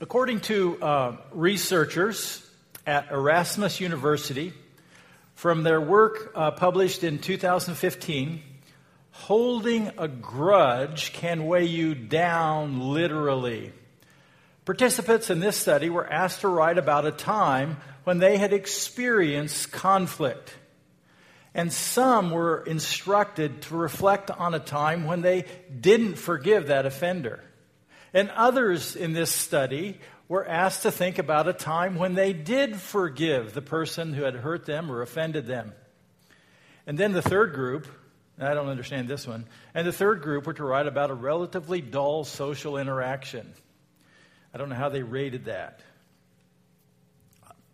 According to uh, researchers at Erasmus University, from their work uh, published in 2015, holding a grudge can weigh you down literally. Participants in this study were asked to write about a time when they had experienced conflict. And some were instructed to reflect on a time when they didn't forgive that offender. And others in this study were asked to think about a time when they did forgive the person who had hurt them or offended them. And then the third group, I don't understand this one, and the third group were to write about a relatively dull social interaction. I don't know how they rated that.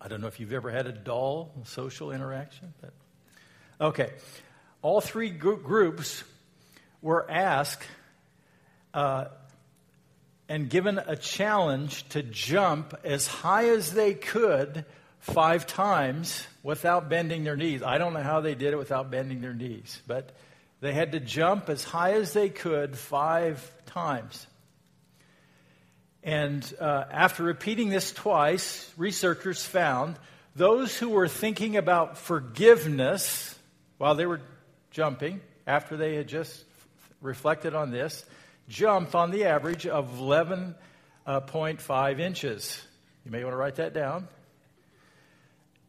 I don't know if you've ever had a dull social interaction, but okay. All three groups were asked uh, and given a challenge to jump as high as they could five times without bending their knees. I don't know how they did it without bending their knees, but they had to jump as high as they could five times. And uh, after repeating this twice, researchers found those who were thinking about forgiveness while they were jumping, after they had just reflected on this, jumped on the average of 11.5 uh, inches. You may want to write that down.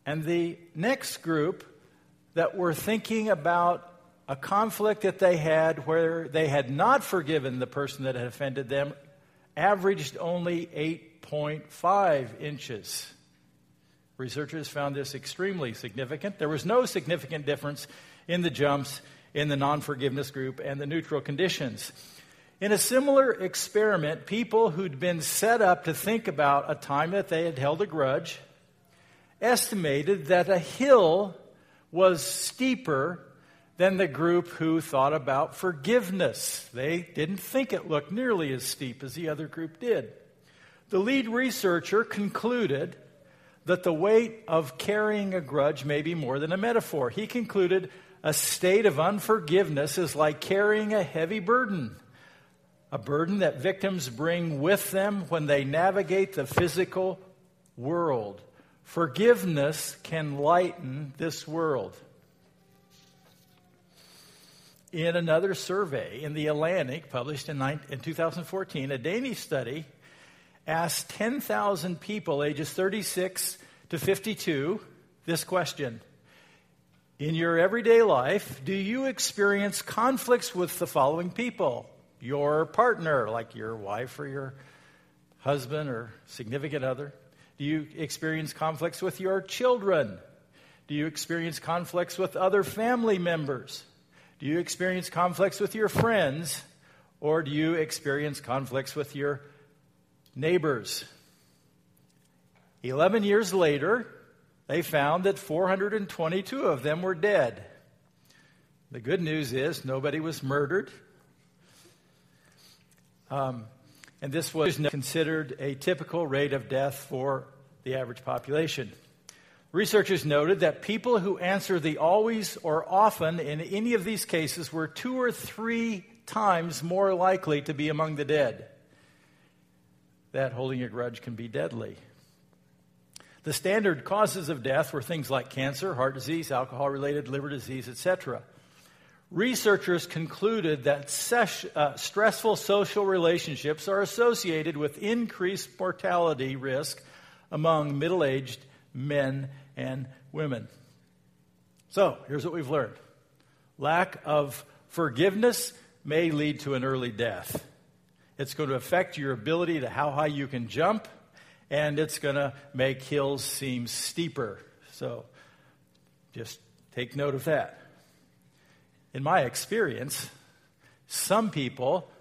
And the next group that were thinking about a conflict that they had where they had not forgiven the person that had offended them averaged only 8.5 inches. Researchers found this extremely significant. There was no significant difference in the jumps in the non forgiveness group and the neutral conditions. In a similar experiment, people who'd been set up to think about a time that they had held a grudge estimated that a hill was steeper than the group who thought about forgiveness. They didn't think it looked nearly as steep as the other group did. The lead researcher concluded that the weight of carrying a grudge may be more than a metaphor. He concluded a state of unforgiveness is like carrying a heavy burden a burden that victims bring with them when they navigate the physical world. Forgiveness can lighten this world. In another survey in the Atlantic, published in, 2014, a Danish study asked 10,000 people ages 36 to 52 this question In your everyday life, do you experience conflicts with the following people? Your partner, like your wife or your husband or significant other? Do you experience conflicts with your children? Do you experience conflicts with other family members? Do you experience conflicts with your friends? Or do you experience conflicts with your neighbors? 11 years later, they found that 422 of them were dead. The good news is nobody was murdered, um, and this was considered a typical rate of death for the average population. Researchers noted that people who answer the always or often in any of these cases were two or three times more likely to be among the dead. That holding a grudge can be deadly. The standard causes of death were things like cancer, heart disease, alcohol related liver disease, etc researchers concluded that ses- uh, stressful social relationships are associated with increased mortality risk among middle aged men and women. So, here's what we've learned lack of forgiveness may lead to an early death. It's going to affect your ability to how high you can jump, and it's going to make hills seem steeper. So, just take note of that in my experience, some people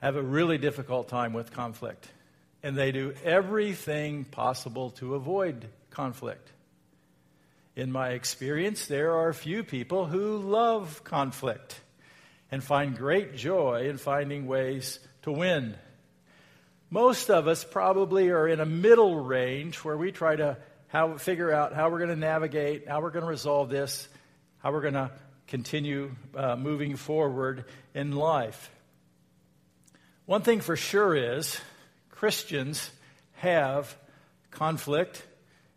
have a really difficult time with conflict, and they do everything possible to avoid conflict. In my experience, there are few people who love conflict and find great joy in finding ways to win. Most of us probably are in a middle range where we try to how, figure out how we're going to navigate, how we're going to resolve this, how we're going to continue uh, moving forward in life. One thing for sure is Christians have conflict,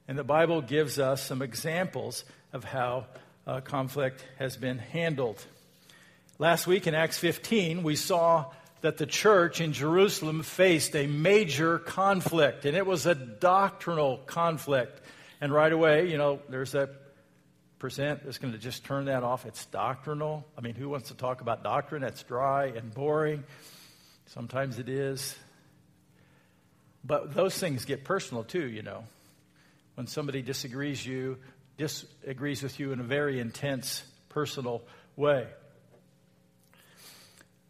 and the Bible gives us some examples of how uh, conflict has been handled. Last week in Acts 15, we saw that the church in Jerusalem faced a major conflict, and it was a doctrinal conflict. And right away, you know, there's that percent that's going to just turn that off. It's doctrinal. I mean, who wants to talk about doctrine? That's dry and boring. Sometimes it is. But those things get personal too, you know. When somebody disagrees you, disagrees with you in a very intense, personal way.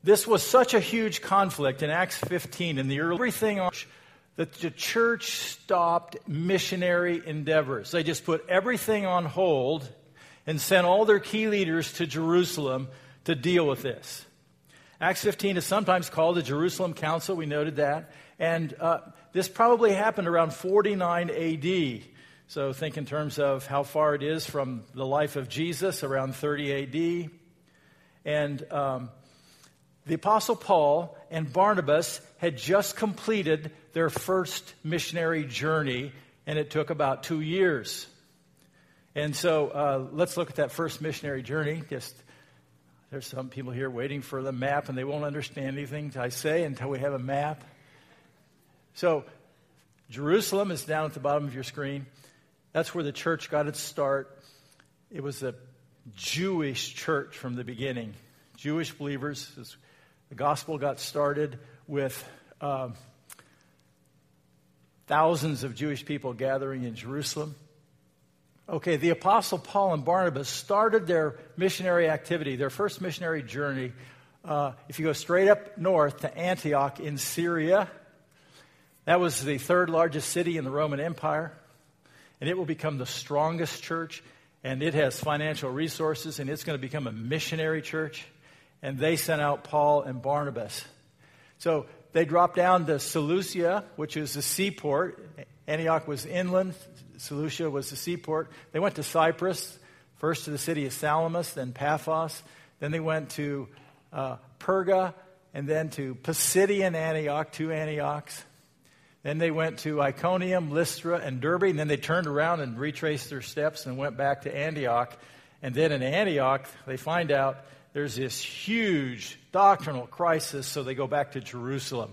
This was such a huge conflict in Acts 15 in the early everything that the church stopped missionary endeavors. They just put everything on hold and sent all their key leaders to Jerusalem to deal with this. Acts 15 is sometimes called the Jerusalem Council. We noted that. And uh, this probably happened around 49 AD. So think in terms of how far it is from the life of Jesus, around 30 AD. And um, the Apostle Paul and Barnabas had just completed their first missionary journey, and it took about two years. And so uh, let's look at that first missionary journey. Just there's some people here waiting for the map, and they won't understand anything I say until we have a map. So Jerusalem is down at the bottom of your screen. That's where the church got its start. It was a Jewish church from the beginning. Jewish believers the gospel got started with uh, thousands of Jewish people gathering in Jerusalem. Okay, the Apostle Paul and Barnabas started their missionary activity, their first missionary journey. Uh, if you go straight up north to Antioch in Syria, that was the third largest city in the Roman Empire, and it will become the strongest church, and it has financial resources, and it's going to become a missionary church and they sent out Paul and Barnabas. So they dropped down to Seleucia, which is the seaport. Antioch was inland, Seleucia was the seaport. They went to Cyprus, first to the city of Salamis, then Paphos. Then they went to uh, Perga, and then to Pisidian Antioch, two Antiochs. Then they went to Iconium, Lystra, and Derbe, and then they turned around and retraced their steps and went back to Antioch. And then in Antioch, they find out there's this huge doctrinal crisis, so they go back to Jerusalem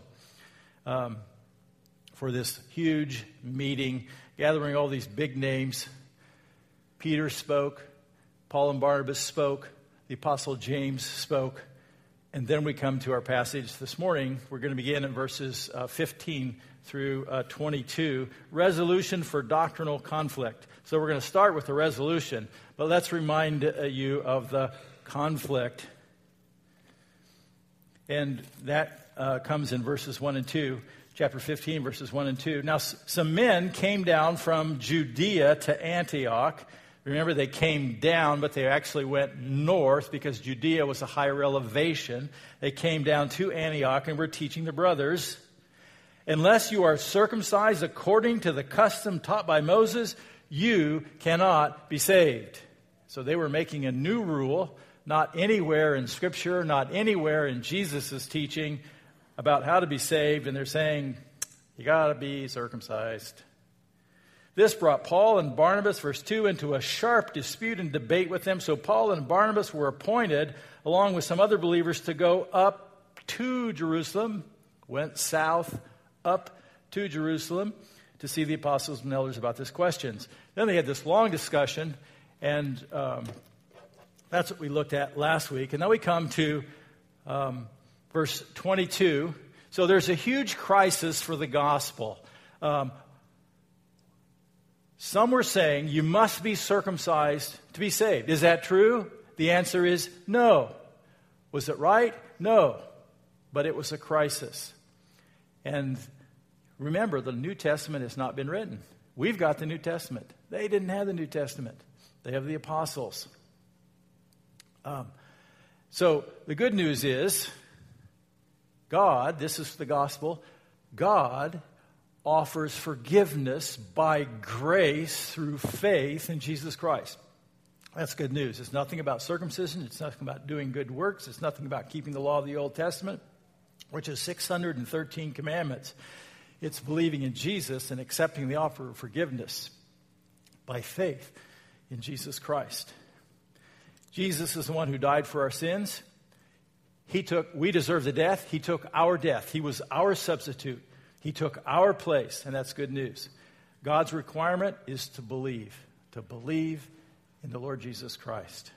um, for this huge meeting, gathering all these big names. Peter spoke, Paul and Barnabas spoke, the Apostle James spoke, and then we come to our passage this morning. We're going to begin in verses uh, 15 through uh, 22 resolution for doctrinal conflict. So we're going to start with the resolution, but let's remind uh, you of the conflict. And that uh, comes in verses 1 and 2, chapter 15, verses 1 and 2. Now, some men came down from Judea to Antioch. Remember, they came down, but they actually went north because Judea was a higher elevation. They came down to Antioch and were teaching the brothers. Unless you are circumcised according to the custom taught by Moses, you cannot be saved. So they were making a new rule not anywhere in Scripture, not anywhere in Jesus' teaching about how to be saved, and they're saying, you got to be circumcised. This brought Paul and Barnabas, verse 2, into a sharp dispute and debate with them. So Paul and Barnabas were appointed, along with some other believers, to go up to Jerusalem, went south up to Jerusalem to see the apostles and elders about this questions. Then they had this long discussion, and um, that's what we looked at last week. And then we come to um, verse 22. So there's a huge crisis for the gospel. Um, some were saying you must be circumcised to be saved. Is that true? The answer is no. Was it right? No. But it was a crisis. And remember, the New Testament has not been written. We've got the New Testament. They didn't have the New Testament, they have the apostles. Um, so the good news is God, this is the gospel, God offers forgiveness by grace through faith in Jesus Christ. That's good news. It's nothing about circumcision. It's nothing about doing good works. It's nothing about keeping the law of the Old Testament, which is 613 commandments. It's believing in Jesus and accepting the offer of forgiveness by faith in Jesus Christ. Jesus is the one who died for our sins. He took, we deserve the death. He took our death. He was our substitute. He took our place, and that's good news. God's requirement is to believe, to believe in the Lord Jesus Christ.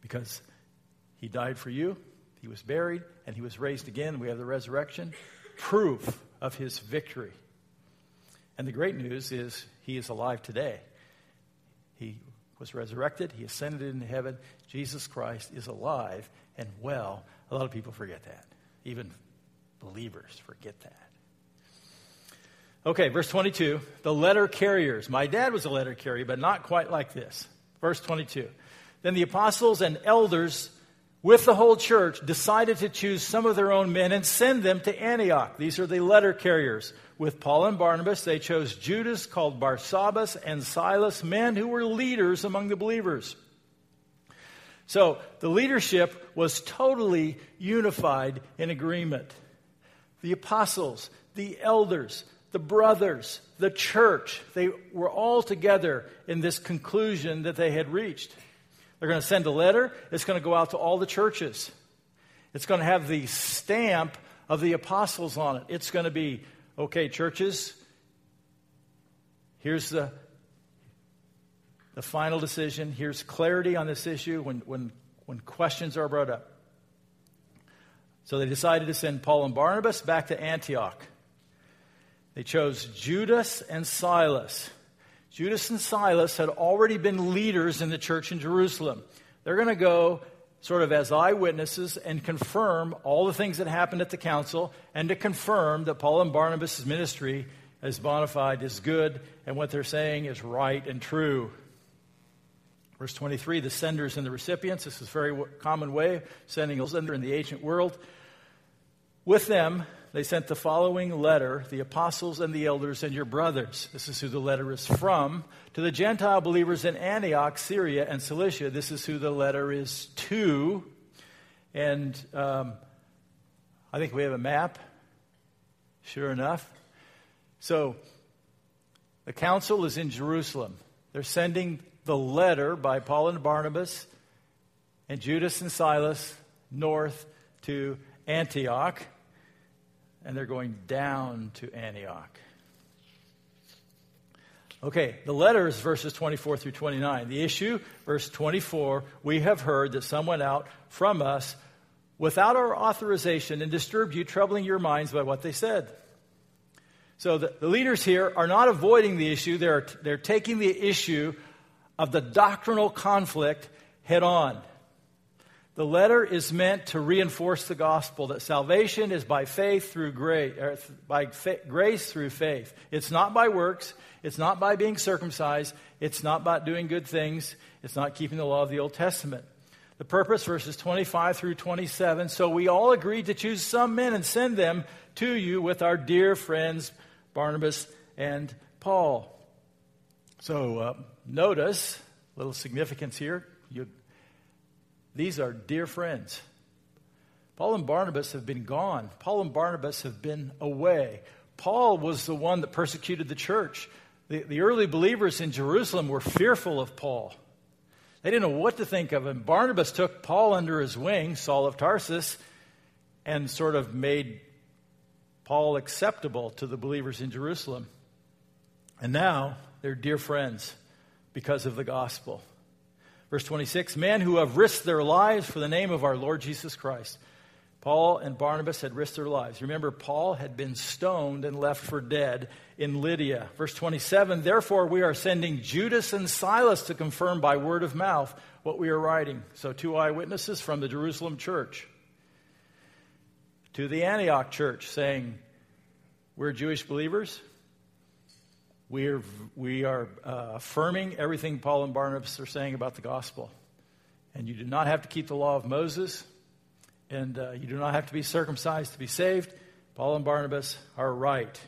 Because he died for you, he was buried, and he was raised again. We have the resurrection, proof of his victory. And the great news is he is alive today. He was resurrected, he ascended into heaven. Jesus Christ is alive and well. A lot of people forget that. Even believers forget that. Okay, verse 22. The letter carriers. My dad was a letter carrier, but not quite like this. Verse 22. Then the apostles and elders with the whole church decided to choose some of their own men and send them to Antioch. These are the letter carriers. With Paul and Barnabas, they chose Judas, called Barsabbas, and Silas, men who were leaders among the believers. So the leadership was totally unified in agreement. The apostles, the elders, the brothers, the church, they were all together in this conclusion that they had reached. They're going to send a letter, it's going to go out to all the churches. It's going to have the stamp of the apostles on it. It's going to be, okay, churches, here's the, the final decision. Here's clarity on this issue when, when, when questions are brought up. So they decided to send Paul and Barnabas back to Antioch. They chose Judas and Silas. Judas and Silas had already been leaders in the church in Jerusalem. They're going to go sort of as eyewitnesses and confirm all the things that happened at the council and to confirm that Paul and Barnabas' ministry as bona fide is good and what they're saying is right and true. Verse 23 the senders and the recipients, this is a very common way of sending in the ancient world. With them, they sent the following letter the apostles and the elders and your brothers. This is who the letter is from. To the Gentile believers in Antioch, Syria, and Cilicia, this is who the letter is to. And um, I think we have a map, sure enough. So the council is in Jerusalem. They're sending the letter by Paul and Barnabas and Judas and Silas north to Antioch and they're going down to Antioch. Okay, the letter is verses 24 through 29. The issue, verse 24, we have heard that some went out from us without our authorization and disturbed you, troubling your minds by what they said. So the, the leaders here are not avoiding the issue, they're, they're taking the issue of the doctrinal conflict head on. The letter is meant to reinforce the gospel that salvation is by faith through grace, by fa- grace through faith. It's not by works. It's not by being circumcised. It's not by doing good things. It's not keeping the law of the Old Testament. The purpose, verses 25 through 27. So we all agreed to choose some men and send them to you with our dear friends Barnabas and Paul. So uh, notice, little significance here. You these are dear friends. Paul and Barnabas have been gone. Paul and Barnabas have been away. Paul was the one that persecuted the church. The, the early believers in Jerusalem were fearful of Paul. They didn't know what to think of him. Barnabas took Paul under his wing, Saul of Tarsus, and sort of made Paul acceptable to the believers in Jerusalem. And now they're dear friends because of the gospel. Verse 26 Men who have risked their lives for the name of our Lord Jesus Christ. Paul and Barnabas had risked their lives. Remember, Paul had been stoned and left for dead in Lydia. Verse 27 Therefore, we are sending Judas and Silas to confirm by word of mouth what we are writing. So, two eyewitnesses from the Jerusalem church to the Antioch church saying, We're Jewish believers. We are, we are uh, affirming everything Paul and Barnabas are saying about the gospel. And you do not have to keep the law of Moses, and uh, you do not have to be circumcised to be saved. Paul and Barnabas are right.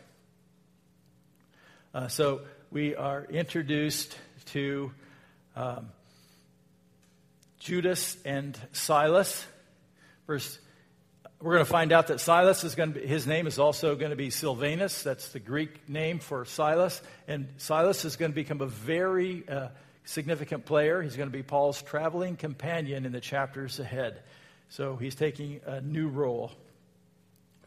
Uh, so we are introduced to um, Judas and Silas. Verse we're going to find out that Silas is going to be, his name is also going to be Silvanus. That's the Greek name for Silas. And Silas is going to become a very uh, significant player. He's going to be Paul's traveling companion in the chapters ahead. So he's taking a new role.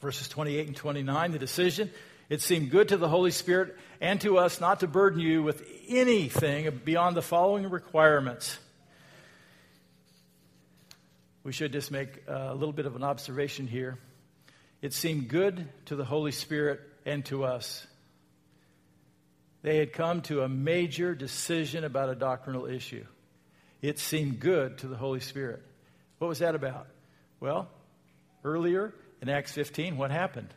Verses 28 and 29, the decision. It seemed good to the Holy Spirit and to us not to burden you with anything beyond the following requirements we should just make a little bit of an observation here. It seemed good to the Holy Spirit and to us. They had come to a major decision about a doctrinal issue. It seemed good to the Holy Spirit. What was that about? Well, earlier in Acts 15, what happened?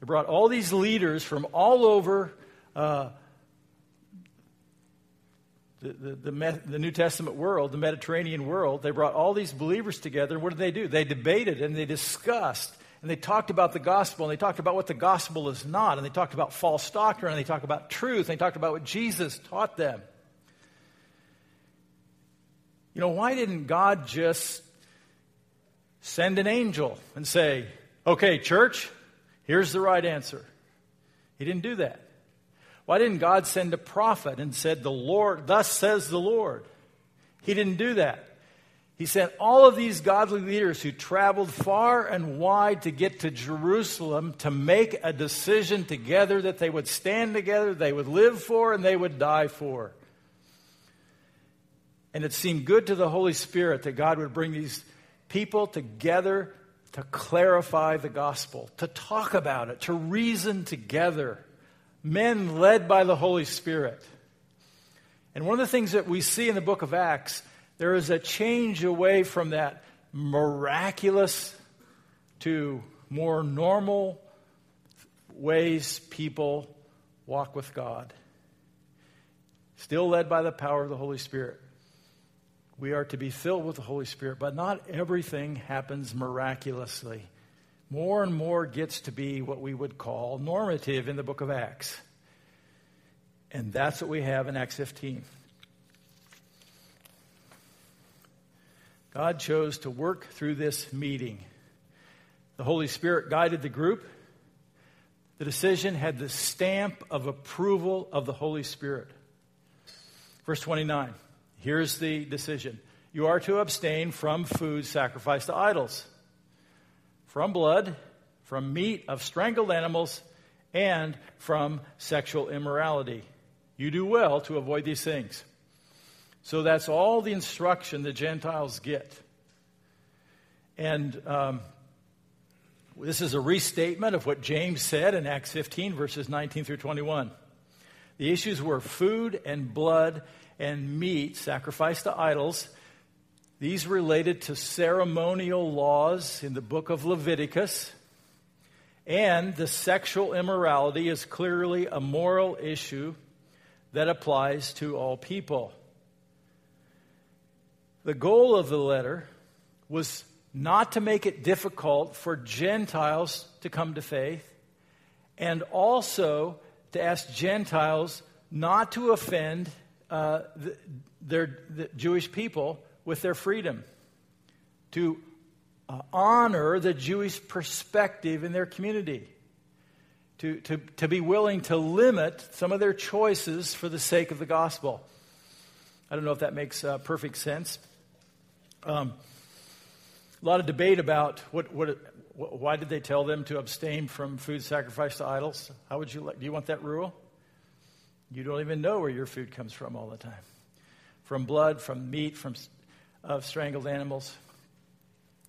They brought all these leaders from all over uh, the, the, the, New Testament world, the Mediterranean world, they brought all these believers together. And what did they do? They debated and they discussed and they talked about the gospel and they talked about what the gospel is not and they talked about false doctrine and they talked about truth and they talked about what Jesus taught them. You know, why didn't God just send an angel and say, okay, church, here's the right answer? He didn't do that. Why didn't God send a prophet and said, The Lord, thus says the Lord? He didn't do that. He sent all of these godly leaders who traveled far and wide to get to Jerusalem to make a decision together that they would stand together, they would live for, and they would die for. And it seemed good to the Holy Spirit that God would bring these people together to clarify the gospel, to talk about it, to reason together men led by the Holy Spirit. And one of the things that we see in the book of Acts, there is a change away from that miraculous to more normal ways people walk with God. Still led by the power of the Holy Spirit. We are to be filled with the Holy Spirit, but not everything happens miraculously more and more gets to be what we would call normative in the book of Acts. And that's what we have in Acts 15. God chose to work through this meeting. The Holy Spirit guided the group. The decision had the stamp of approval of the Holy Spirit. Verse 29. Here's the decision. You are to abstain from food sacrificed to idols from blood, from meat of strangled animals, and from sexual immorality. You do well to avoid these things. So that's all the instruction the Gentiles get. And um, this is a restatement of what James said in Acts 15, verses 19 through 21. The issues were food and blood and meat sacrificed to idols these related to ceremonial laws in the book of Leviticus. And the sexual immorality is clearly a moral issue that applies to all people. The goal of the letter was not to make it difficult for Gentiles to come to faith, and also to ask Gentiles not to offend uh, the, their the Jewish people with their freedom, to uh, honor the Jewish perspective in their community, to, to, to be willing to limit some of their choices for the sake of the gospel. I don't know if that makes uh, perfect sense. Um, a lot of debate about what, what, why did they tell them to abstain from food sacrificed to idols? How would you like, do you want that rule? You don't even know where your food comes from all the time. From blood, from meat, from of strangled animals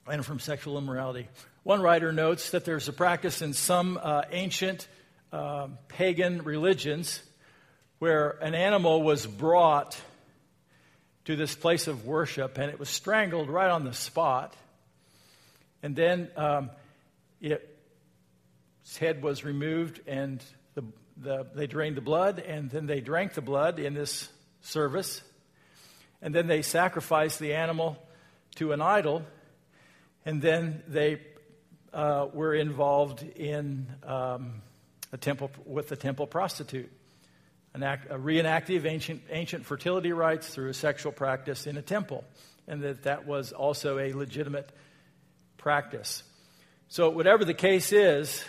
and from sexual immorality. One writer notes that there's a practice in some uh, ancient uh, pagan religions where an animal was brought to this place of worship and it was strangled right on the spot. And then um, it, its head was removed and the, the, they drained the blood and then they drank the blood in this service and then they sacrificed the animal to an idol, and then they uh, were involved in um, a temple with a temple prostitute, an act, a reenacting of ancient, ancient fertility rites through a sexual practice in a temple, and that that was also a legitimate practice. So, whatever the case is,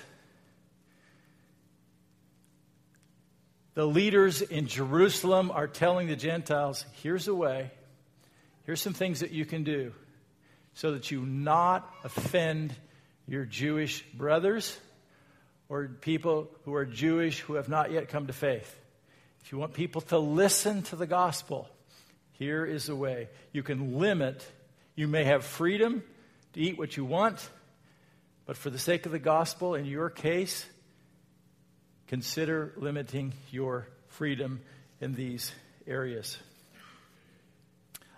the leaders in Jerusalem are telling the Gentiles here's a way, here's some things that you can do so that you not offend your Jewish brothers or people who are Jewish who have not yet come to faith. If you want people to listen to the gospel, here is a way. You can limit, you may have freedom to eat what you want, but for the sake of the gospel, in your case, consider limiting your freedom in these areas.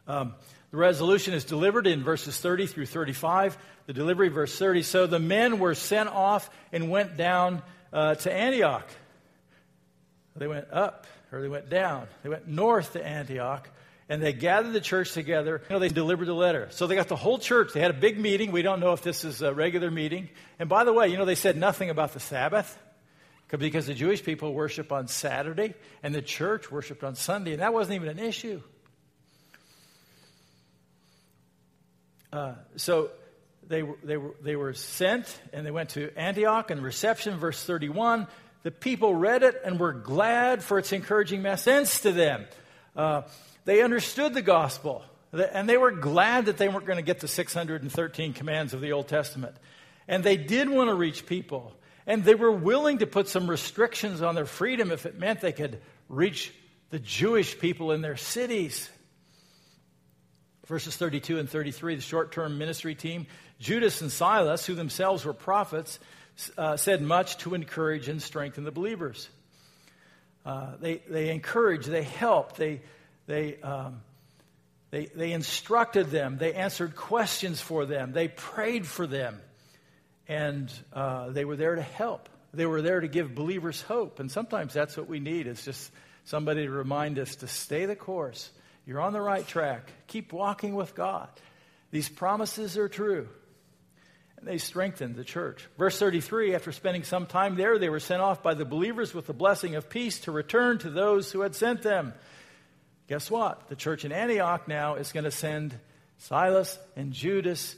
Um, the resolution is delivered in verses 30 through 35. The delivery, verse 30. So the men were sent off and went down uh, to Antioch. They went up, or they went down. They went north to Antioch, and they gathered the church together. You know, they delivered the letter. So they got the whole church. They had a big meeting. We don't know if this is a regular meeting. And by the way, you know, they said nothing about the Sabbath because the Jewish people worship on Saturday, and the church worshiped on Sunday, and that wasn't even an issue. Uh, so they, they, were, they were sent and they went to Antioch and reception, verse 31. The people read it and were glad for its encouraging message to them. Uh, they understood the gospel and they were glad that they weren't going to get the 613 commands of the Old Testament. And they did want to reach people. And they were willing to put some restrictions on their freedom if it meant they could reach the Jewish people in their cities. Verses 32 and 33, the short term ministry team, Judas and Silas, who themselves were prophets, uh, said much to encourage and strengthen the believers. Uh, they, they encouraged, they helped, they, they, um, they, they instructed them, they answered questions for them, they prayed for them, and uh, they were there to help. They were there to give believers hope. And sometimes that's what we need is just somebody to remind us to stay the course you're on the right track. Keep walking with God. These promises are true. And they strengthened the church. Verse 33 After spending some time there, they were sent off by the believers with the blessing of peace to return to those who had sent them. Guess what? The church in Antioch now is going to send Silas and Judas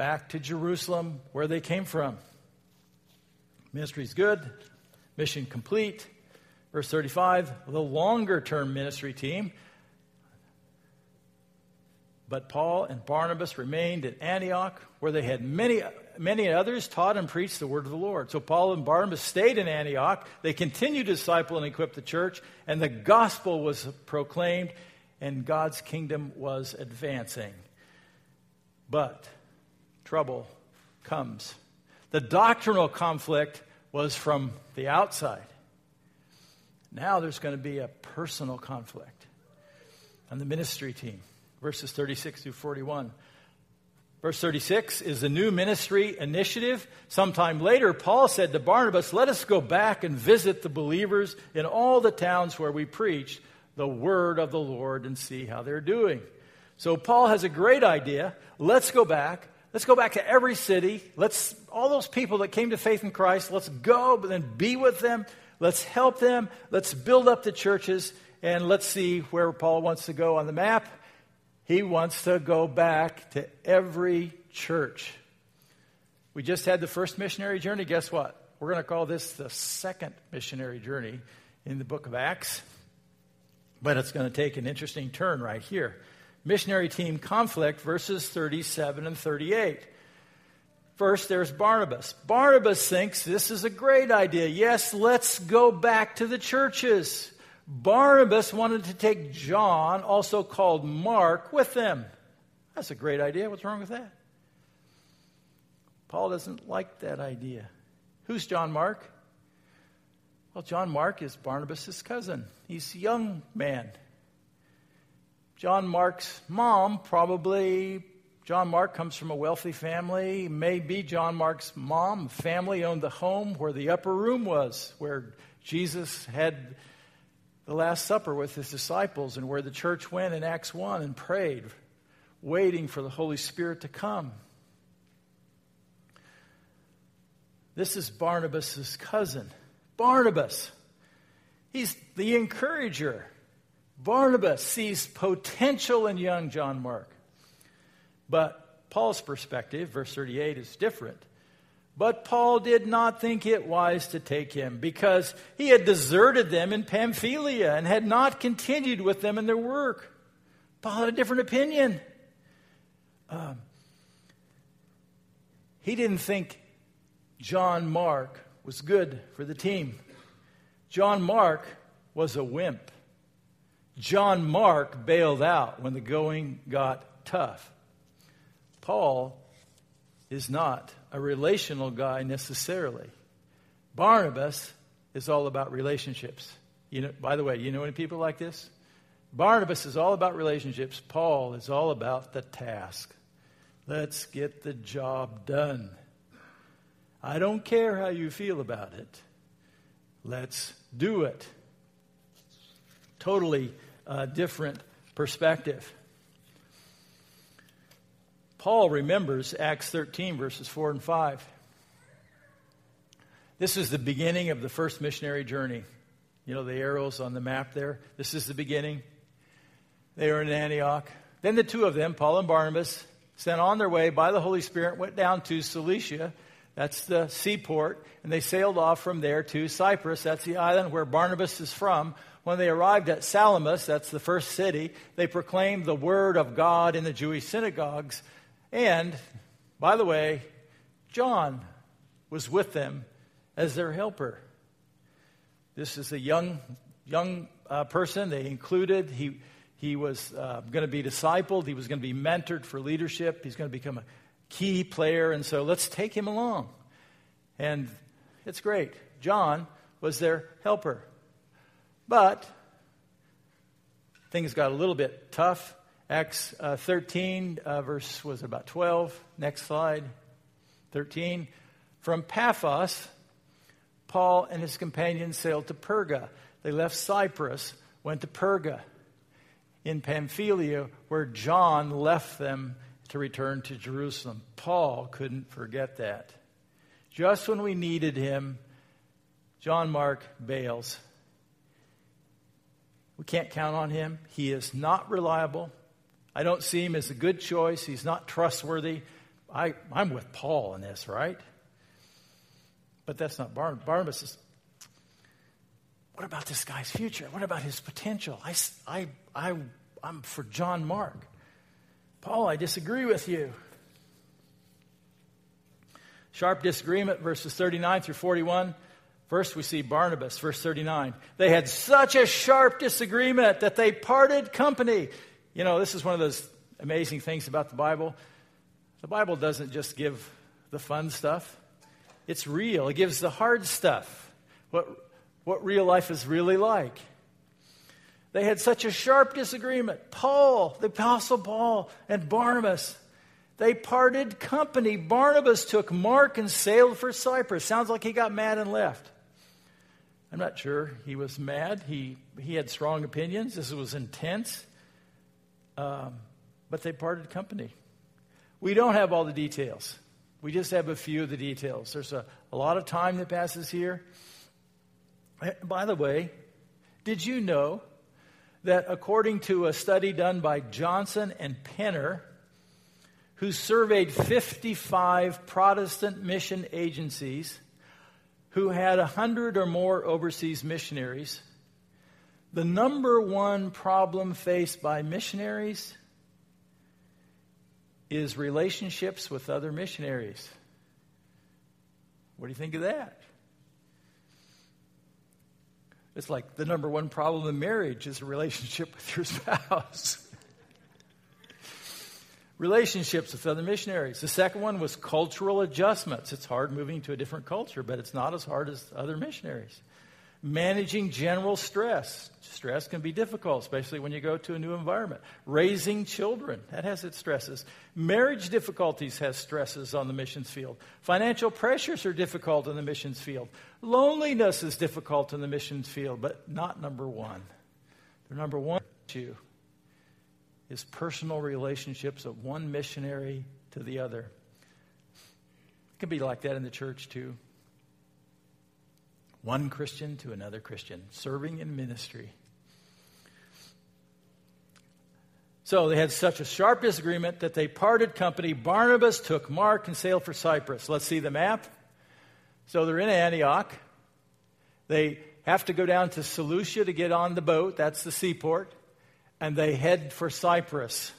back to Jerusalem where they came from. Ministry's good, mission complete. Verse 35 the longer term ministry team but Paul and Barnabas remained at Antioch, where they had many, many others taught and preached the word of the Lord. So Paul and Barnabas stayed in Antioch. They continued to disciple and equip the church, and the gospel was proclaimed, and God's kingdom was advancing. But trouble comes. The doctrinal conflict was from the outside. Now there's going to be a personal conflict on the ministry team verses 36 through 41. Verse 36 is the new ministry initiative. Sometime later, Paul said to Barnabas, Let us go back and visit the believers in all the towns where we preached the word of the Lord and see how they're doing. So Paul has a great idea. Let's go back. Let's go back to every city. Let's, all those people that came to faith in Christ, let's go and then be with them. Let's help them. Let's build up the churches. And let's see where Paul wants to go on the map. He wants to go back to every church. We just had the first missionary journey. Guess what? We're going to call this the second missionary journey in the book of Acts. But it's going to take an interesting turn right here. Missionary team conflict, verses 37 and 38. First, there's Barnabas. Barnabas thinks this is a great idea. Yes, let's go back to the churches. Barnabas wanted to take John, also called Mark, with them. That's a great idea. What's wrong with that? Paul doesn't like that idea. Who's John Mark? Well, John Mark is Barnabas' cousin. He's a young man. John Mark's mom, probably, John Mark comes from a wealthy family. Maybe John Mark's mom, family owned the home where the upper room was, where Jesus had the Last Supper with his disciples and where the church went in Acts 1 and prayed, waiting for the Holy Spirit to come. This is Barnabas' cousin. Barnabas. He's the encourager. Barnabas sees potential in young John Mark. But Paul's perspective, verse 38, is different. But Paul did not think it wise to take him because he had deserted them in Pamphylia and had not continued with them in their work. Paul had a different opinion. Um, he didn't think John Mark was good for the team. John Mark was a wimp. John Mark bailed out when the going got tough. Paul is not a relational guy necessarily. Barnabas is all about relationships. You know, by the way, you know any people like this? Barnabas is all about relationships. Paul is all about the task. Let's get the job done. I don't care how you feel about it. Let's do it. Totally uh, different perspective. Paul remembers Acts 13, verses 4 and 5. This is the beginning of the first missionary journey. You know the arrows on the map there? This is the beginning. They were in Antioch. Then the two of them, Paul and Barnabas, sent on their way by the Holy Spirit, went down to Seleucia. That's the seaport. And they sailed off from there to Cyprus. That's the island where Barnabas is from. When they arrived at Salamis, that's the first city, they proclaimed the word of God in the Jewish synagogues. And, by the way, John was with them as their helper. This is a young, young uh, person they included. He, he was uh, going to be discipled, he was going to be mentored for leadership, he's going to become a key player, and so let's take him along. And it's great. John was their helper. But things got a little bit tough Acts uh, 13, uh, verse was about 12. Next slide. 13. From Paphos, Paul and his companions sailed to Perga. They left Cyprus, went to Perga in Pamphylia, where John left them to return to Jerusalem. Paul couldn't forget that. Just when we needed him, John Mark bails. We can't count on him. He is not reliable. I don't see him as a good choice. He's not trustworthy. I, I'm with Paul in this, right? But that's not Barnabas. Barnabas is, what about this guy's future? What about his potential? I, I, I, I'm for John Mark. Paul, I disagree with you. Sharp disagreement, verses 39 through 41. First, we see Barnabas, verse 39. They had such a sharp disagreement that they parted company. You know, this is one of those amazing things about the Bible. The Bible doesn't just give the fun stuff, it's real. It gives the hard stuff, what, what real life is really like. They had such a sharp disagreement. Paul, the Apostle Paul, and Barnabas, they parted company. Barnabas took Mark and sailed for Cyprus. Sounds like he got mad and left. I'm not sure he was mad. He, he had strong opinions. This was intense. Um, but they parted company. We don't have all the details. We just have a few of the details. There's a, a lot of time that passes here. Eh, by the way, did you know that according to a study done by Johnson and Penner, who surveyed 55 Protestant mission agencies who had 100 or more overseas missionaries, the number one problem faced by missionaries is relationships with other missionaries. What do you think of that? It's like the number one problem in marriage is a relationship with your spouse. Relationships with other missionaries. The second one was cultural adjustments. It's hard moving to a different culture, but it's not as hard as other missionaries. Managing general stress. Stress can be difficult, especially when you go to a new environment. Raising children, that has its stresses. Marriage difficulties has stresses on the missions field. Financial pressures are difficult in the missions field. Loneliness is difficult in the missions field, but not number one. The number one issue is personal relationships of one missionary to the other. It can be like that in the church too one Christian to another Christian, serving in ministry. So they had such a sharp disagreement that they parted company. Barnabas took Mark and sailed for Cyprus. Let's see the map. So they're in Antioch. They have to go down to Seleucia to get on the boat. That's the seaport. And they head for Cyprus.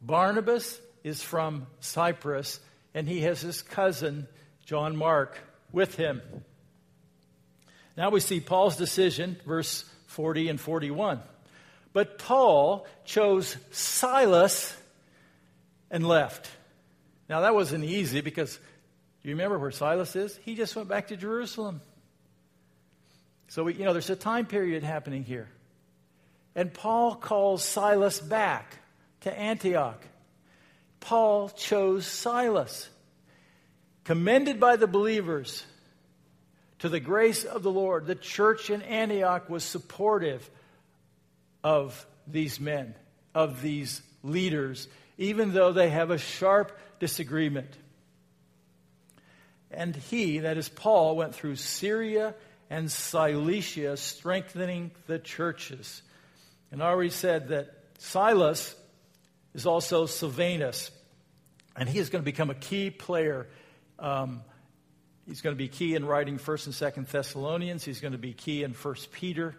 Barnabas is from Cyprus, and he has his cousin, John Mark, with him. Now we see Paul's decision, verse 40 and 41. But Paul chose Silas and left. Now that wasn't easy because do you remember where Silas is? He just went back to Jerusalem. So we, you know, there's a time period happening here. And Paul calls Silas back to Antioch. Paul chose Silas, commended by the believers to the grace of the Lord. The church in Antioch was supportive of these men, of these leaders, even though they have a sharp disagreement. And he, that is Paul, went through Syria and Cilicia, strengthening the churches. And I already said that Silas is also Silvanus, and he is going to become a key player. Um, he's going to be key in writing First and Second Thessalonians. He's going to be key in First Peter.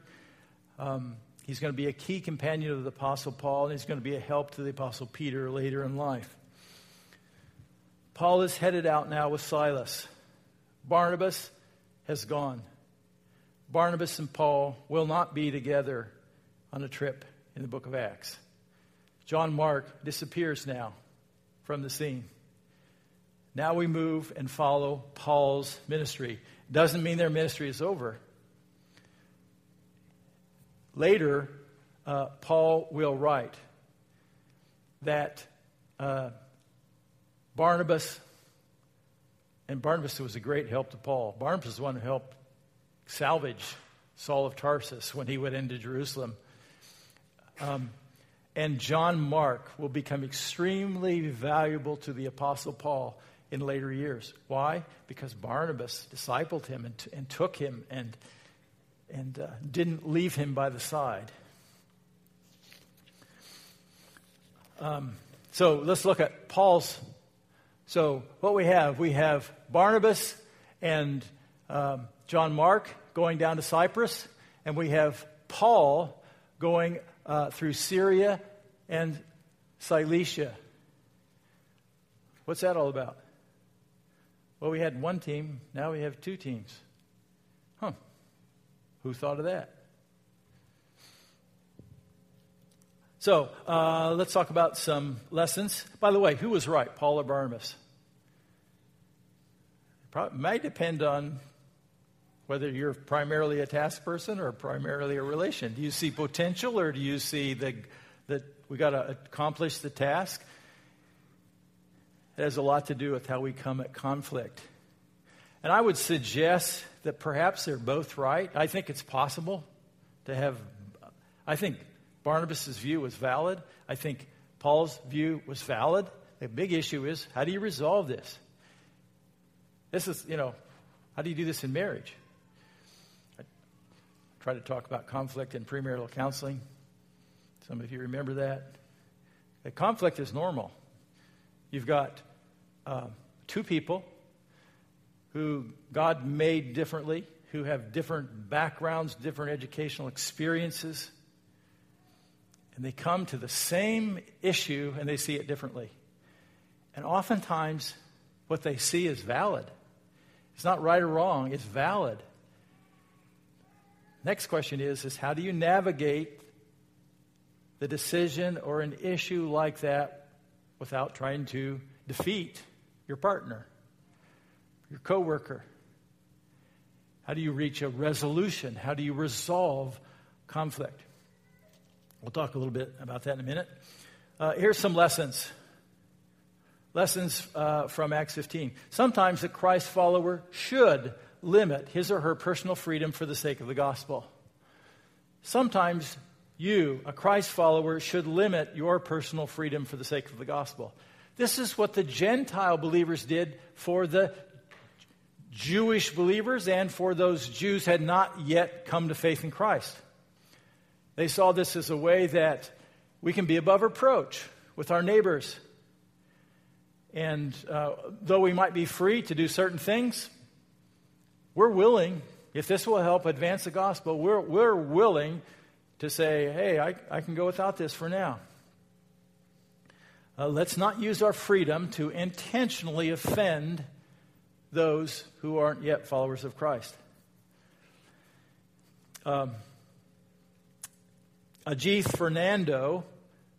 Um, he's going to be a key companion of the Apostle Paul, and he's going to be a help to the Apostle Peter later in life. Paul is headed out now with Silas. Barnabas has gone. Barnabas and Paul will not be together on a trip in the book of Acts. John Mark disappears now from the scene. Now we move and follow Paul's ministry. Doesn't mean their ministry is over. Later, uh, Paul will write that uh, Barnabas, and Barnabas was a great help to Paul. Barnabas was the one who helped salvage Saul of Tarsus when he went into Jerusalem. Um, and John Mark will become extremely valuable to the Apostle Paul in later years. Why? Because Barnabas discipled him and, t- and took him and, and uh, didn't leave him by the side. Um, so let's look at Paul's so, what we have, we have Barnabas and um, John Mark going down to Cyprus, and we have Paul going uh, through Syria and Cilicia. What's that all about? Well, we had one team, now we have two teams. Huh. Who thought of that? So uh, let's talk about some lessons. By the way, who was right, Paul or Barnabas? May depend on whether you're primarily a task person or primarily a relation. Do you see potential or do you see that we got to accomplish the task? It has a lot to do with how we come at conflict. And I would suggest that perhaps they're both right. I think it's possible to have, I think Barnabas' view was valid. I think Paul's view was valid. The big issue is how do you resolve this? This is, you know, how do you do this in marriage? I try to talk about conflict in premarital counseling. Some of you remember that. The conflict is normal. You've got uh, two people who God made differently, who have different backgrounds, different educational experiences and they come to the same issue and they see it differently. And oftentimes, what they see is valid. It's not right or wrong, it's valid. Next question is, is how do you navigate the decision or an issue like that without trying to defeat your partner, your coworker? How do you reach a resolution? How do you resolve conflict? We'll talk a little bit about that in a minute. Uh, here's some lessons. Lessons uh, from Acts 15. Sometimes a Christ follower should limit his or her personal freedom for the sake of the gospel. Sometimes you, a Christ follower, should limit your personal freedom for the sake of the gospel. This is what the Gentile believers did for the Jewish believers and for those Jews had not yet come to faith in Christ. They saw this as a way that we can be above reproach with our neighbors. And uh, though we might be free to do certain things, we're willing, if this will help advance the gospel, we're, we're willing to say, hey, I, I can go without this for now. Uh, let's not use our freedom to intentionally offend those who aren't yet followers of Christ. Um, Ajith Fernando,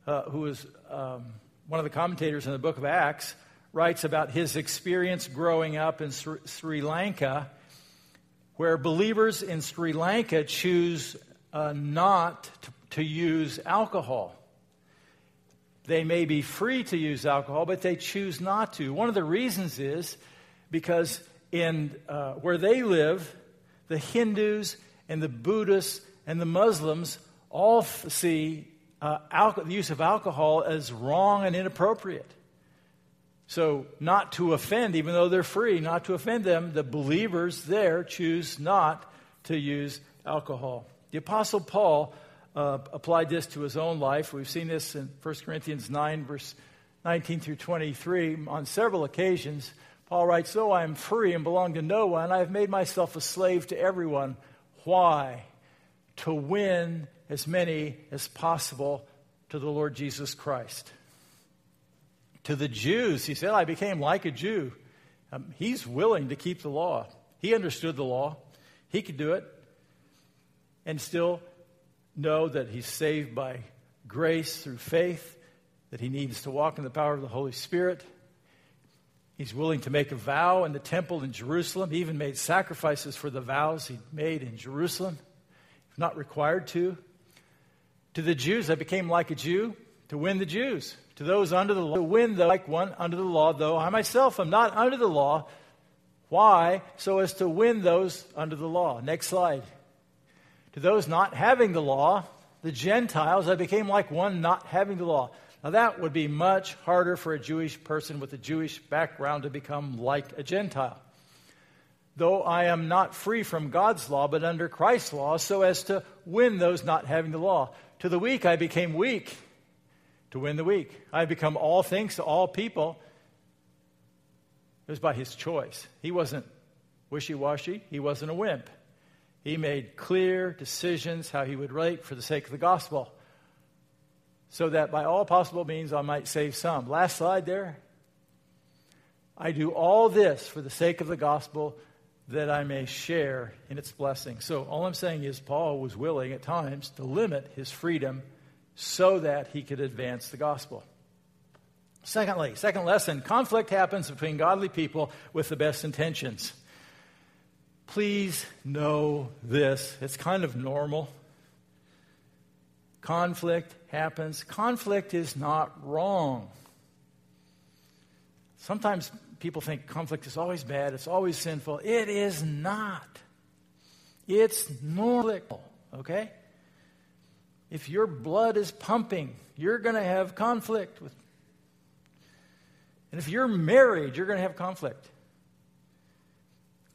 uh, who is um, one of the commentators in the book of Acts, writes about his experience growing up in Sri Lanka, where believers in Sri Lanka choose uh, not to, to use alcohol. They may be free to use alcohol, but they choose not to. One of the reasons is because in uh, where they live, the Hindus and the Buddhists and the Muslims all see uh, the use of alcohol as wrong and inappropriate. So, not to offend, even though they're free, not to offend them, the believers there choose not to use alcohol. The Apostle Paul uh, applied this to his own life. We've seen this in 1 Corinthians 9, verse 19 through 23. On several occasions, Paul writes, Though I am free and belong to no one, I have made myself a slave to everyone. Why? To win as many as possible to the Lord Jesus Christ. To the Jews, he said, I became like a Jew. Um, he's willing to keep the law. He understood the law, he could do it, and still know that he's saved by grace through faith, that he needs to walk in the power of the Holy Spirit. He's willing to make a vow in the temple in Jerusalem. He even made sacrifices for the vows he'd made in Jerusalem, if not required to. To the Jews, I became like a Jew to win the Jews. To those under the law, to win the like one under the law, though I myself am not under the law. Why? So as to win those under the law. Next slide. To those not having the law, the Gentiles, I became like one not having the law. Now, that would be much harder for a Jewish person with a Jewish background to become like a Gentile though I am not free from God's law, but under Christ's law, so as to win those not having the law. To the weak I became weak to win the weak. I become all things to all people. It was by his choice. He wasn't wishy washy, he wasn't a wimp. He made clear decisions how he would relate for the sake of the gospel, so that by all possible means I might save some. Last slide there. I do all this for the sake of the gospel that I may share in its blessing. So, all I'm saying is, Paul was willing at times to limit his freedom so that he could advance the gospel. Secondly, second lesson conflict happens between godly people with the best intentions. Please know this. It's kind of normal. Conflict happens. Conflict is not wrong. Sometimes people think conflict is always bad, it's always sinful. It is not. It's normal, okay? If your blood is pumping, you're going to have conflict with And if you're married, you're going to have conflict.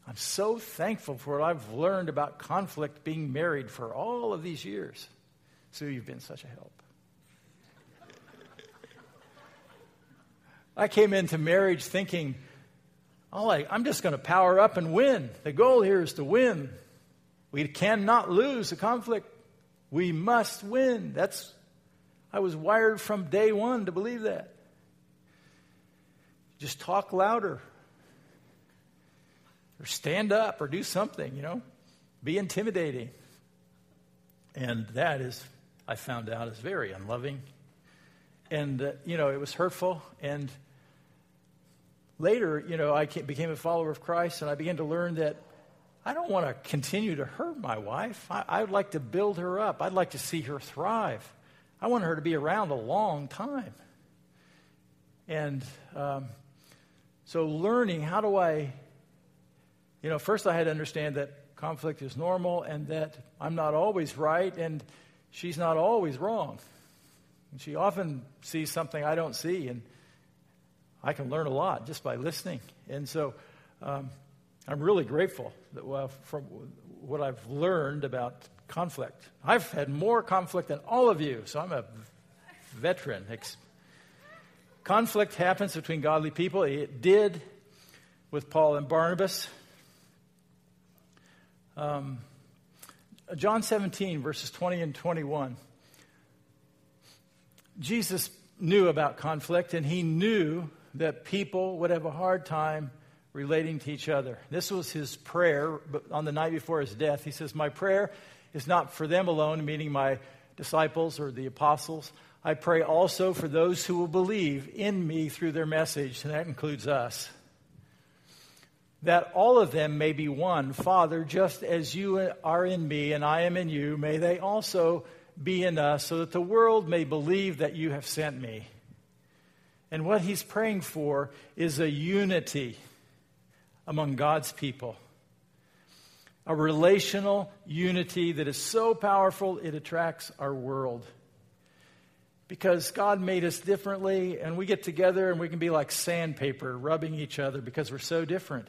I'm so thankful for what I've learned about conflict being married for all of these years. Sue, you've been such a help. I came into marriage thinking, oh, I, I'm just going to power up and win. The goal here is to win. We cannot lose a conflict. We must win. That's I was wired from day one to believe that. Just talk louder. Or stand up or do something, you know. Be intimidating. And that is, I found out, is very unloving. And, uh, you know, it was hurtful. And later, you know, I became a follower of Christ and I began to learn that I don't want to continue to hurt my wife. I, I would like to build her up. I'd like to see her thrive. I want her to be around a long time. And um, so, learning how do I, you know, first I had to understand that conflict is normal and that I'm not always right and she's not always wrong. And she often sees something I don't see. And I can learn a lot just by listening. And so um, I'm really grateful that, uh, from what I've learned about conflict. I've had more conflict than all of you, so I'm a veteran. Conflict happens between godly people. It did with Paul and Barnabas. Um, John 17, verses 20 and 21. Jesus knew about conflict, and he knew that people would have a hard time relating to each other. This was his prayer on the night before his death. He says, My prayer is not for them alone, meaning my disciples or the apostles. I pray also for those who will believe in me through their message, and that includes us. That all of them may be one. Father, just as you are in me and I am in you, may they also be in us, so that the world may believe that you have sent me. And what he's praying for is a unity among God's people. A relational unity that is so powerful it attracts our world. Because God made us differently, and we get together and we can be like sandpaper, rubbing each other because we're so different.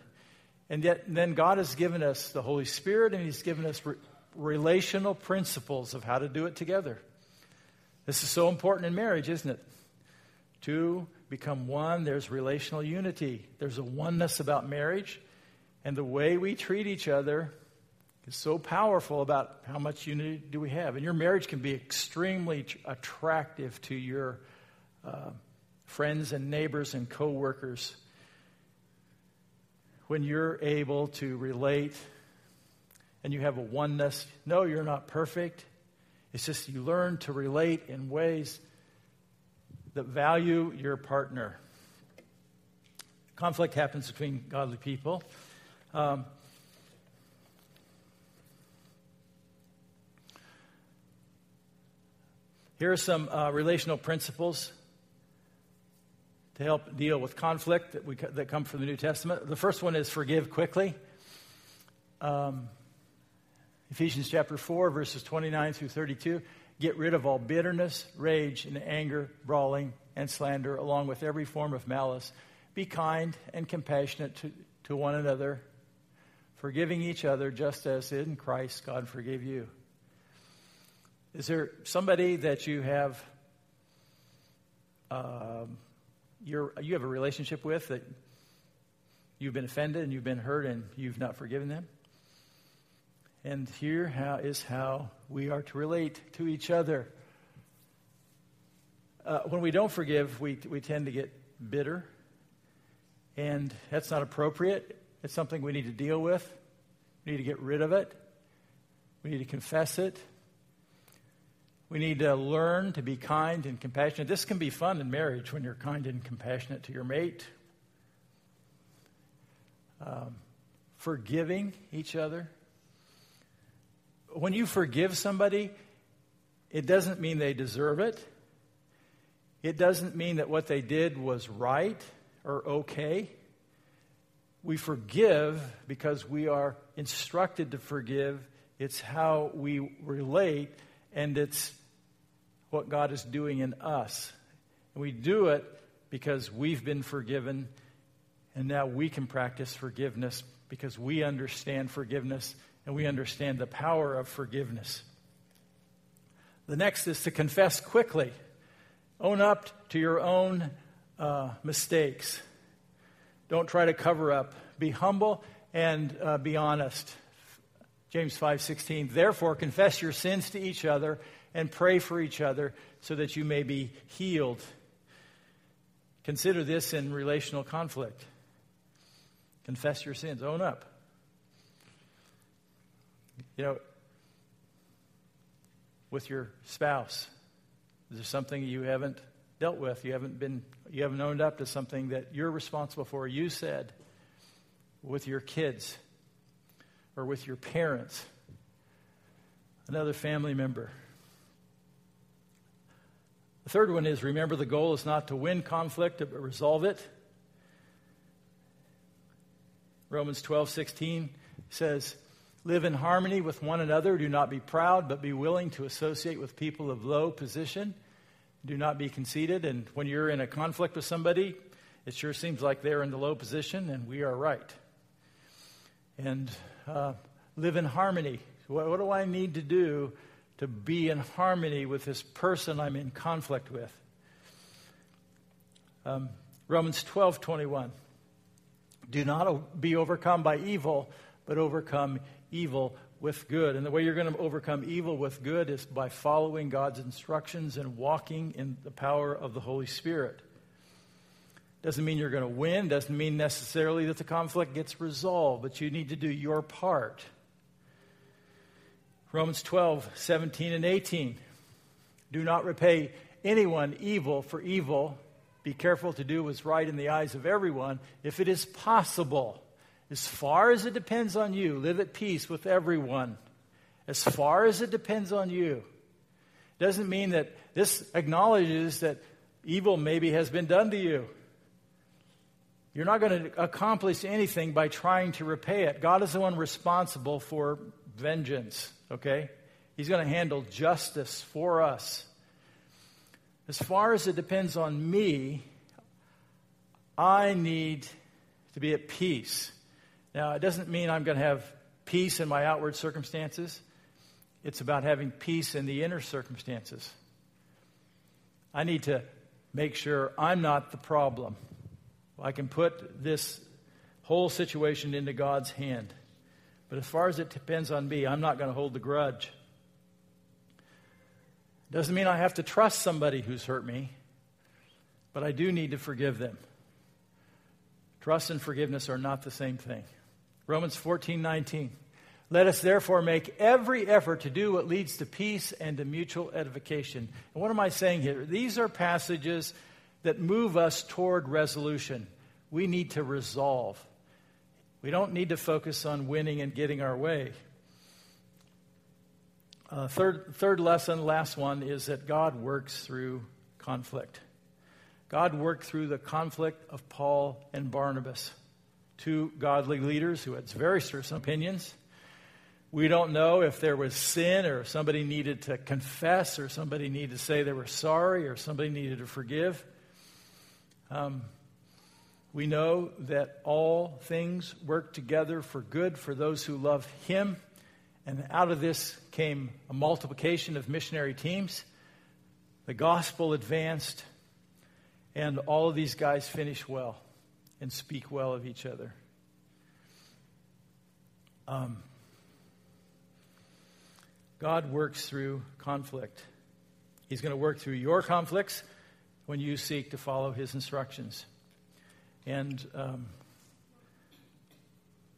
And yet, then God has given us the Holy Spirit, and He's given us re- relational principles of how to do it together. This is so important in marriage, isn't it? Two become one, there's relational unity. There's a oneness about marriage, and the way we treat each other is so powerful about how much unity do we have. And your marriage can be extremely attractive to your uh, friends and neighbors and coworkers when you're able to relate and you have a oneness. No, you're not perfect. It's just you learn to relate in ways that value your partner. Conflict happens between godly people. Um, here are some uh, relational principles to help deal with conflict that, we, that come from the New Testament. The first one is forgive quickly. Um, Ephesians chapter 4, verses 29 through 32. Get rid of all bitterness, rage, and anger, brawling, and slander, along with every form of malice. Be kind and compassionate to, to one another, forgiving each other just as in Christ God forgave you. Is there somebody that you have um, you have a relationship with that you've been offended and you've been hurt and you've not forgiven them? And here how, is how we are to relate to each other. Uh, when we don't forgive, we, we tend to get bitter, and that's not appropriate. It's something we need to deal with. We need to get rid of it. We need to confess it. We need to learn to be kind and compassionate. This can be fun in marriage when you're kind and compassionate to your mate. Um, forgiving each other when you forgive somebody, it doesn't mean they deserve it. It doesn't mean that what they did was right or okay. We forgive because we are instructed to forgive. It's how we relate, and it's what God is doing in us. And we do it because we've been forgiven, and now we can practice forgiveness because we understand forgiveness and we understand the power of forgiveness. The next is to confess quickly. Own up to your own uh, mistakes. Don't try to cover up. Be humble and uh, be honest. James 5:16 Therefore confess your sins to each other and pray for each other so that you may be healed. Consider this in relational conflict. Confess your sins, own up. You know, with your spouse, is there something you haven't dealt with? You haven't been, you haven't owned up to something that you're responsible for. You said with your kids or with your parents, another family member. The third one is remember the goal is not to win conflict, but resolve it. Romans 12, 16 says, Live in harmony with one another. Do not be proud, but be willing to associate with people of low position. Do not be conceited. And when you're in a conflict with somebody, it sure seems like they're in the low position, and we are right. And uh, live in harmony. What, what do I need to do to be in harmony with this person I'm in conflict with? Um, Romans 12 21. Do not be overcome by evil, but overcome evil with good. And the way you're going to overcome evil with good is by following God's instructions and walking in the power of the Holy Spirit. Doesn't mean you're going to win, doesn't mean necessarily that the conflict gets resolved, but you need to do your part. Romans 12, 17, and 18. Do not repay anyone evil for evil. Be careful to do what's right in the eyes of everyone, if it is possible. As far as it depends on you, live at peace with everyone. As far as it depends on you. Doesn't mean that this acknowledges that evil maybe has been done to you. You're not going to accomplish anything by trying to repay it. God is the one responsible for vengeance, okay? He's going to handle justice for us. As far as it depends on me, I need to be at peace. Now, it doesn't mean I'm going to have peace in my outward circumstances. It's about having peace in the inner circumstances. I need to make sure I'm not the problem. I can put this whole situation into God's hand. But as far as it depends on me, I'm not going to hold the grudge. Doesn't mean I have to trust somebody who's hurt me, but I do need to forgive them. Trust and forgiveness are not the same thing. Romans 14 19. Let us therefore make every effort to do what leads to peace and to mutual edification. And what am I saying here? These are passages that move us toward resolution. We need to resolve. We don't need to focus on winning and getting our way. Uh, third, third lesson, last one, is that God works through conflict. God worked through the conflict of Paul and Barnabas two godly leaders who had very certain opinions. We don't know if there was sin or somebody needed to confess or somebody needed to say they were sorry or somebody needed to forgive. Um, we know that all things work together for good for those who love Him. And out of this came a multiplication of missionary teams. The gospel advanced, and all of these guys finished well and speak well of each other. Um, God works through conflict. He's going to work through your conflicts when you seek to follow His instructions. And um,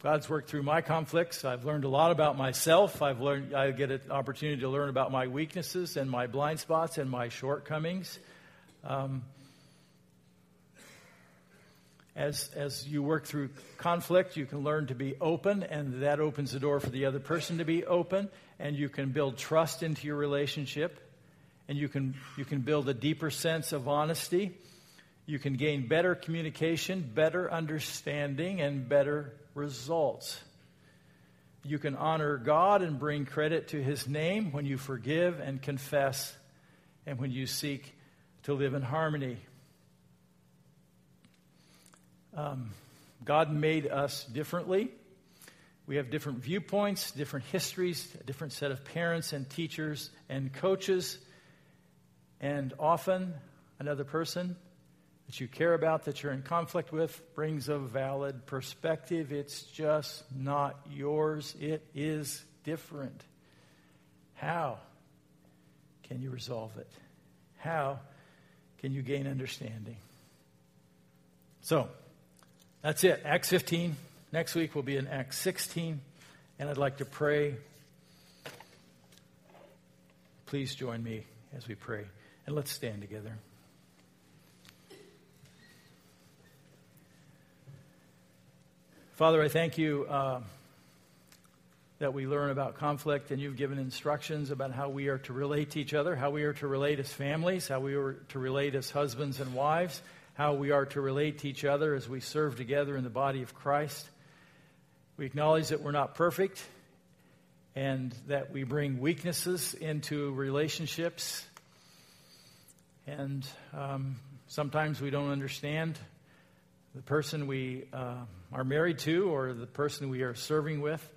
God's worked through my conflicts. I've learned a lot about myself. I've learned. I get an opportunity to learn about my weaknesses and my blind spots and my shortcomings. Um, as, as you work through conflict, you can learn to be open, and that opens the door for the other person to be open, and you can build trust into your relationship, and you can, you can build a deeper sense of honesty. You can gain better communication, better understanding, and better results. You can honor God and bring credit to His name when you forgive and confess, and when you seek to live in harmony. Um, God made us differently. We have different viewpoints, different histories, a different set of parents and teachers and coaches, and often another person that you care about, that you're in conflict with, brings a valid perspective. It's just not yours, it is different. How can you resolve it? How can you gain understanding? So, that's it. Acts 15. Next week will be in Acts 16. And I'd like to pray. Please join me as we pray. And let's stand together. Father, I thank you uh, that we learn about conflict and you've given instructions about how we are to relate to each other, how we are to relate as families, how we are to relate as husbands and wives how we are to relate to each other as we serve together in the body of Christ. We acknowledge that we're not perfect and that we bring weaknesses into relationships. And um, sometimes we don't understand the person we uh, are married to or the person we are serving with.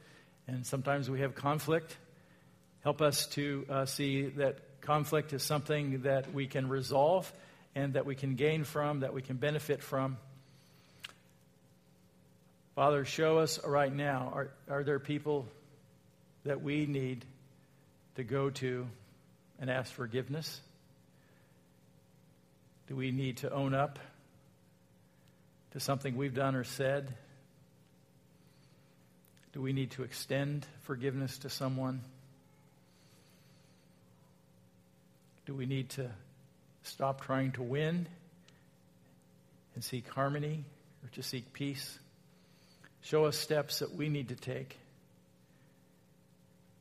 And sometimes we have conflict. Help us to uh, see that conflict is something that we can resolve and that we can gain from, that we can benefit from. Father, show us right now are, are there people that we need to go to and ask forgiveness? Do we need to own up to something we've done or said? Do we need to extend forgiveness to someone? Do we need to stop trying to win and seek harmony or to seek peace? Show us steps that we need to take.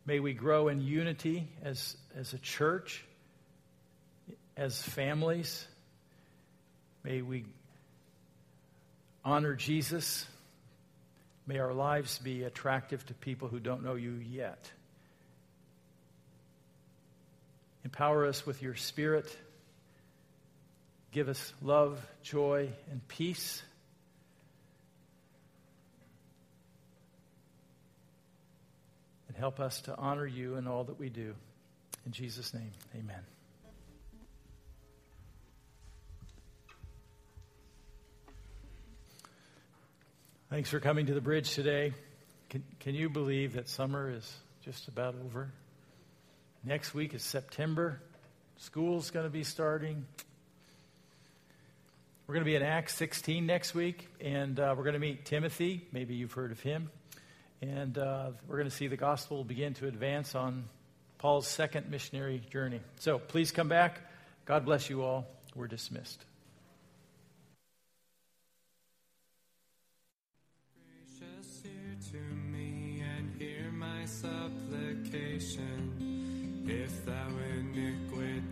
May we grow in unity as, as a church, as families. May we honor Jesus. May our lives be attractive to people who don't know you yet. Empower us with your spirit. Give us love, joy, and peace. And help us to honor you in all that we do. In Jesus' name, amen. Thanks for coming to the bridge today. Can, can you believe that summer is just about over? Next week is September. School's going to be starting. We're going to be in Acts 16 next week, and uh, we're going to meet Timothy. Maybe you've heard of him. And uh, we're going to see the gospel begin to advance on Paul's second missionary journey. So please come back. God bless you all. We're dismissed. Supplication if thou iniquity